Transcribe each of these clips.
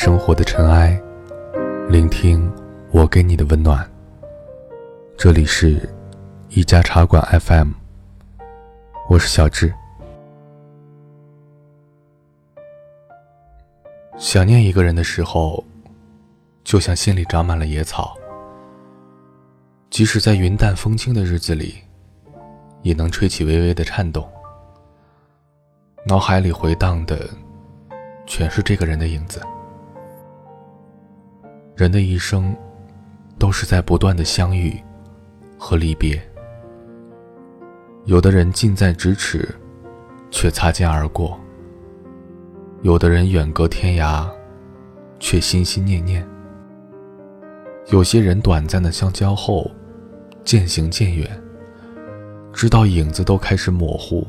生活的尘埃，聆听我给你的温暖。这里是一家茶馆 FM，我是小智。想念一个人的时候，就像心里长满了野草，即使在云淡风轻的日子里，也能吹起微微的颤动。脑海里回荡的。全是这个人的影子。人的一生，都是在不断的相遇和离别。有的人近在咫尺，却擦肩而过；有的人远隔天涯，却心心念念。有些人短暂的相交后，渐行渐远，直到影子都开始模糊，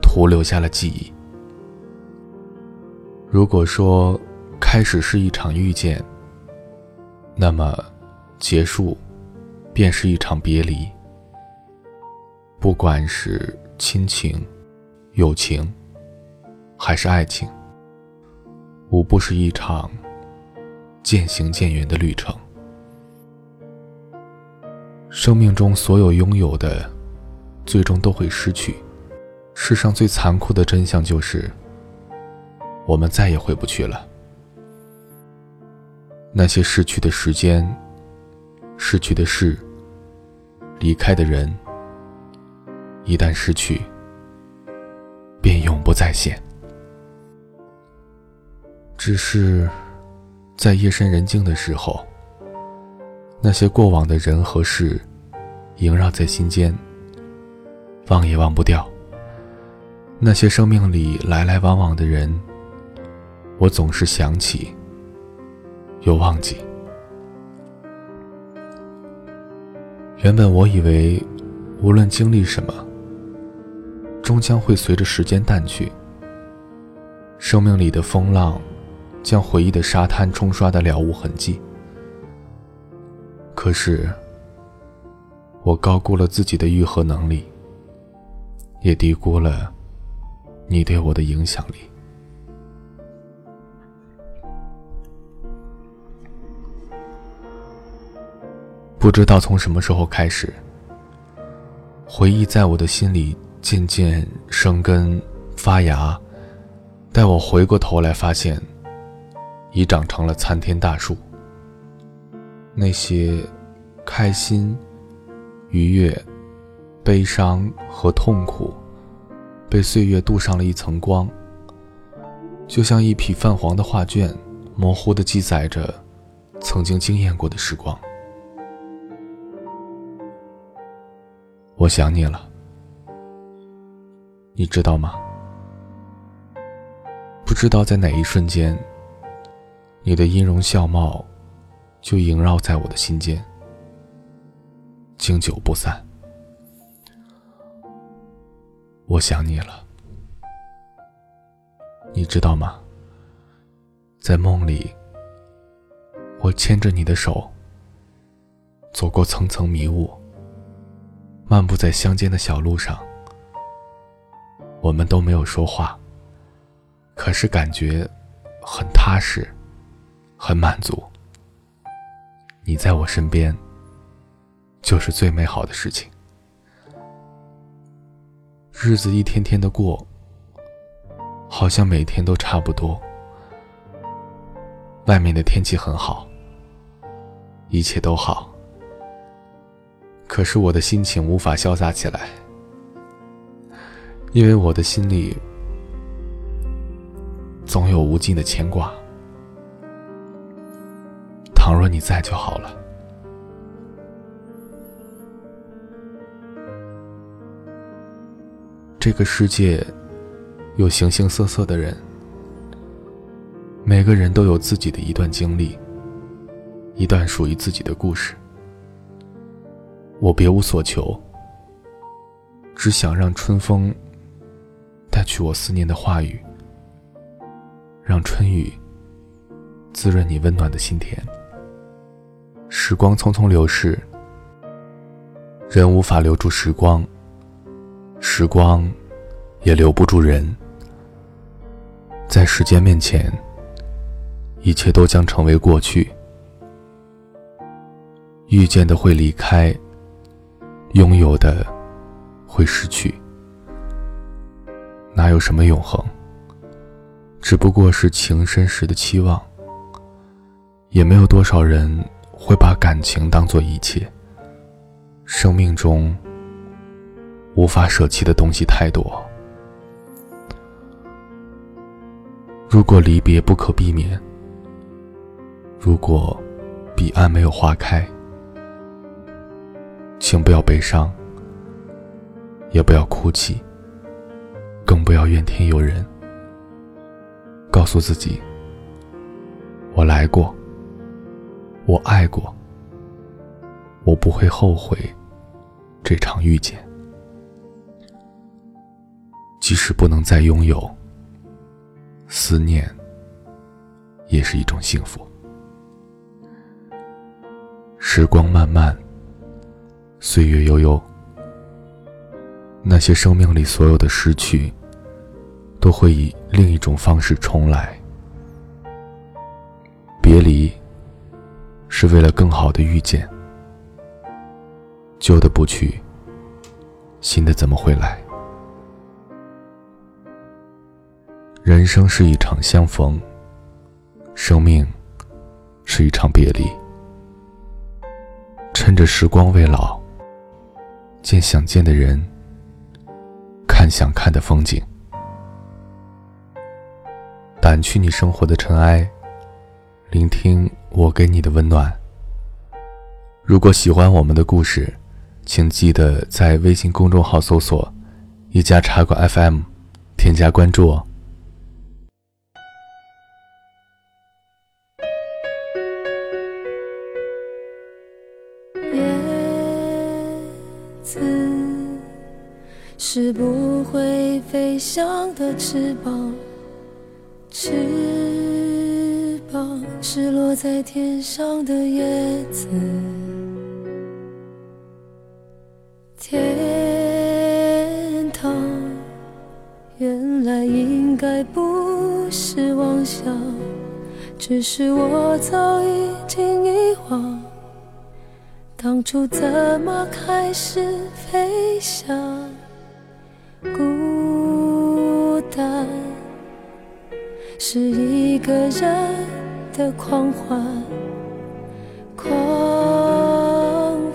徒留下了记忆。如果说开始是一场遇见，那么结束便是一场别离。不管是亲情、友情，还是爱情，无不是一场渐行渐远的旅程。生命中所有拥有的，最终都会失去。世上最残酷的真相就是。我们再也回不去了。那些逝去的时间、逝去的事、离开的人，一旦失去，便永不再现。只是在夜深人静的时候，那些过往的人和事，萦绕在心间，忘也忘不掉。那些生命里来来往往的人。我总是想起，又忘记。原本我以为，无论经历什么，终将会随着时间淡去。生命里的风浪，将回忆的沙滩冲刷的了无痕迹。可是，我高估了自己的愈合能力，也低估了你对我的影响力。不知道从什么时候开始，回忆在我的心里渐渐生根发芽。待我回过头来，发现已长成了参天大树。那些开心、愉悦、悲伤和痛苦，被岁月镀上了一层光，就像一匹泛黄的画卷，模糊的记载着曾经惊艳过的时光。我想你了，你知道吗？不知道在哪一瞬间，你的音容笑貌就萦绕在我的心间，经久不散。我想你了，你知道吗？在梦里，我牵着你的手，走过层层迷雾。漫步在乡间的小路上，我们都没有说话，可是感觉很踏实，很满足。你在我身边，就是最美好的事情。日子一天天的过，好像每天都差不多。外面的天气很好，一切都好。可是我的心情无法潇洒起来，因为我的心里总有无尽的牵挂。倘若你在就好了。这个世界有形形色色的人，每个人都有自己的一段经历，一段属于自己的故事。我别无所求，只想让春风带去我思念的话语，让春雨滋润你温暖的心田。时光匆匆流逝，人无法留住时光，时光也留不住人。在时间面前，一切都将成为过去。遇见的会离开，拥有的会失去。哪有什么永恒？只不过是情深时的期望。也没有多少人会把感情当做一切。生命中无法舍弃的东西太多。如果离别不可避免，如果彼岸没有花开，请不要悲伤，也不要哭泣，更不要怨天尤人。告诉自己：我来过，我爱过，我不会后悔这场遇见。即使不能再拥有，思念也是一种幸福。时光漫漫。岁月悠悠，那些生命里所有的失去，都会以另一种方式重来。别离，是为了更好的遇见。旧的不去，新的怎么会来？人生是一场相逢，生命是一场别离。趁着时光未老。见想见的人，看想看的风景，掸去你生活的尘埃，聆听我给你的温暖。如果喜欢我们的故事，请记得在微信公众号搜索“一家茶馆 FM”，添加关注哦。会飞翔的翅膀，翅膀是落在天上的叶子。天堂原来应该不是妄想，只是我早已经遗忘，当初怎么开始飞翔。孤单是一个人的狂欢，狂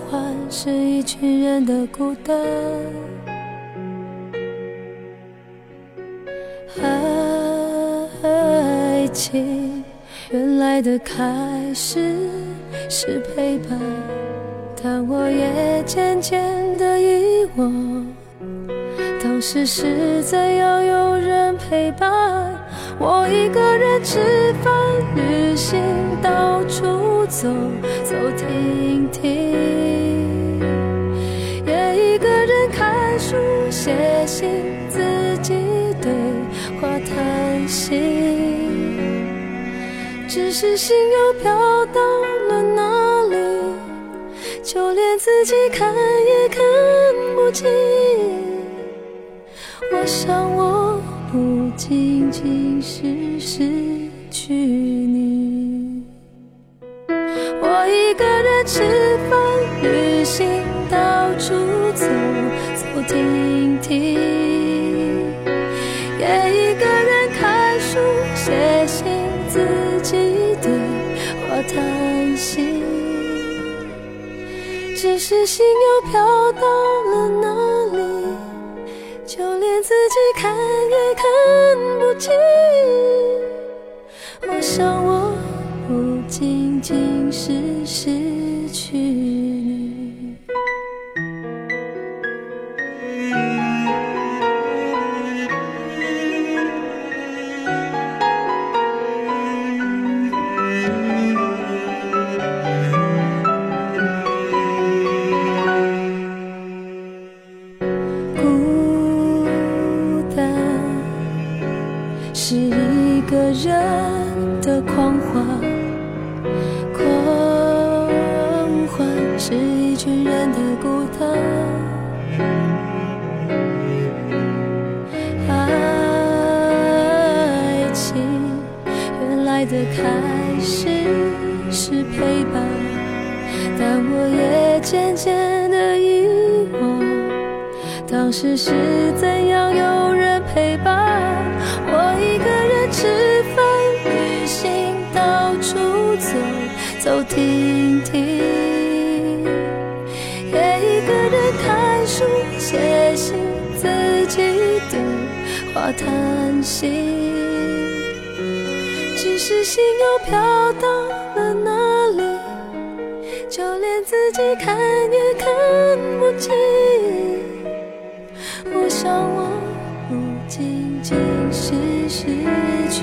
欢是一群人的孤单。爱情原来的开始是陪伴，但我也渐渐的遗忘。当时是怎样有人陪伴？我一个人吃饭、旅行、到处走走停停，也一个人看书、写信，自己对话谈心。只是心又飘到了哪里？就连自己看也看不清。我想，我不仅仅是失去你。我一个人吃饭、旅行、到处走走停停，也一个人看书、写信，自己对话谈心。只是心又飘到了哪？就连自己看也看不清，我想我不仅开始是陪伴，但我也渐渐的遗忘，当时是怎样有人陪伴。我一个人吃饭、旅行、到处走走停停，也一个人看书、写信，自己对话谈心。只是心又飘到了哪里，就连自己看也看不清。我想我不仅仅是失去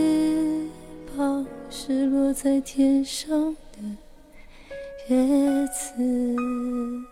是落在天上的叶子。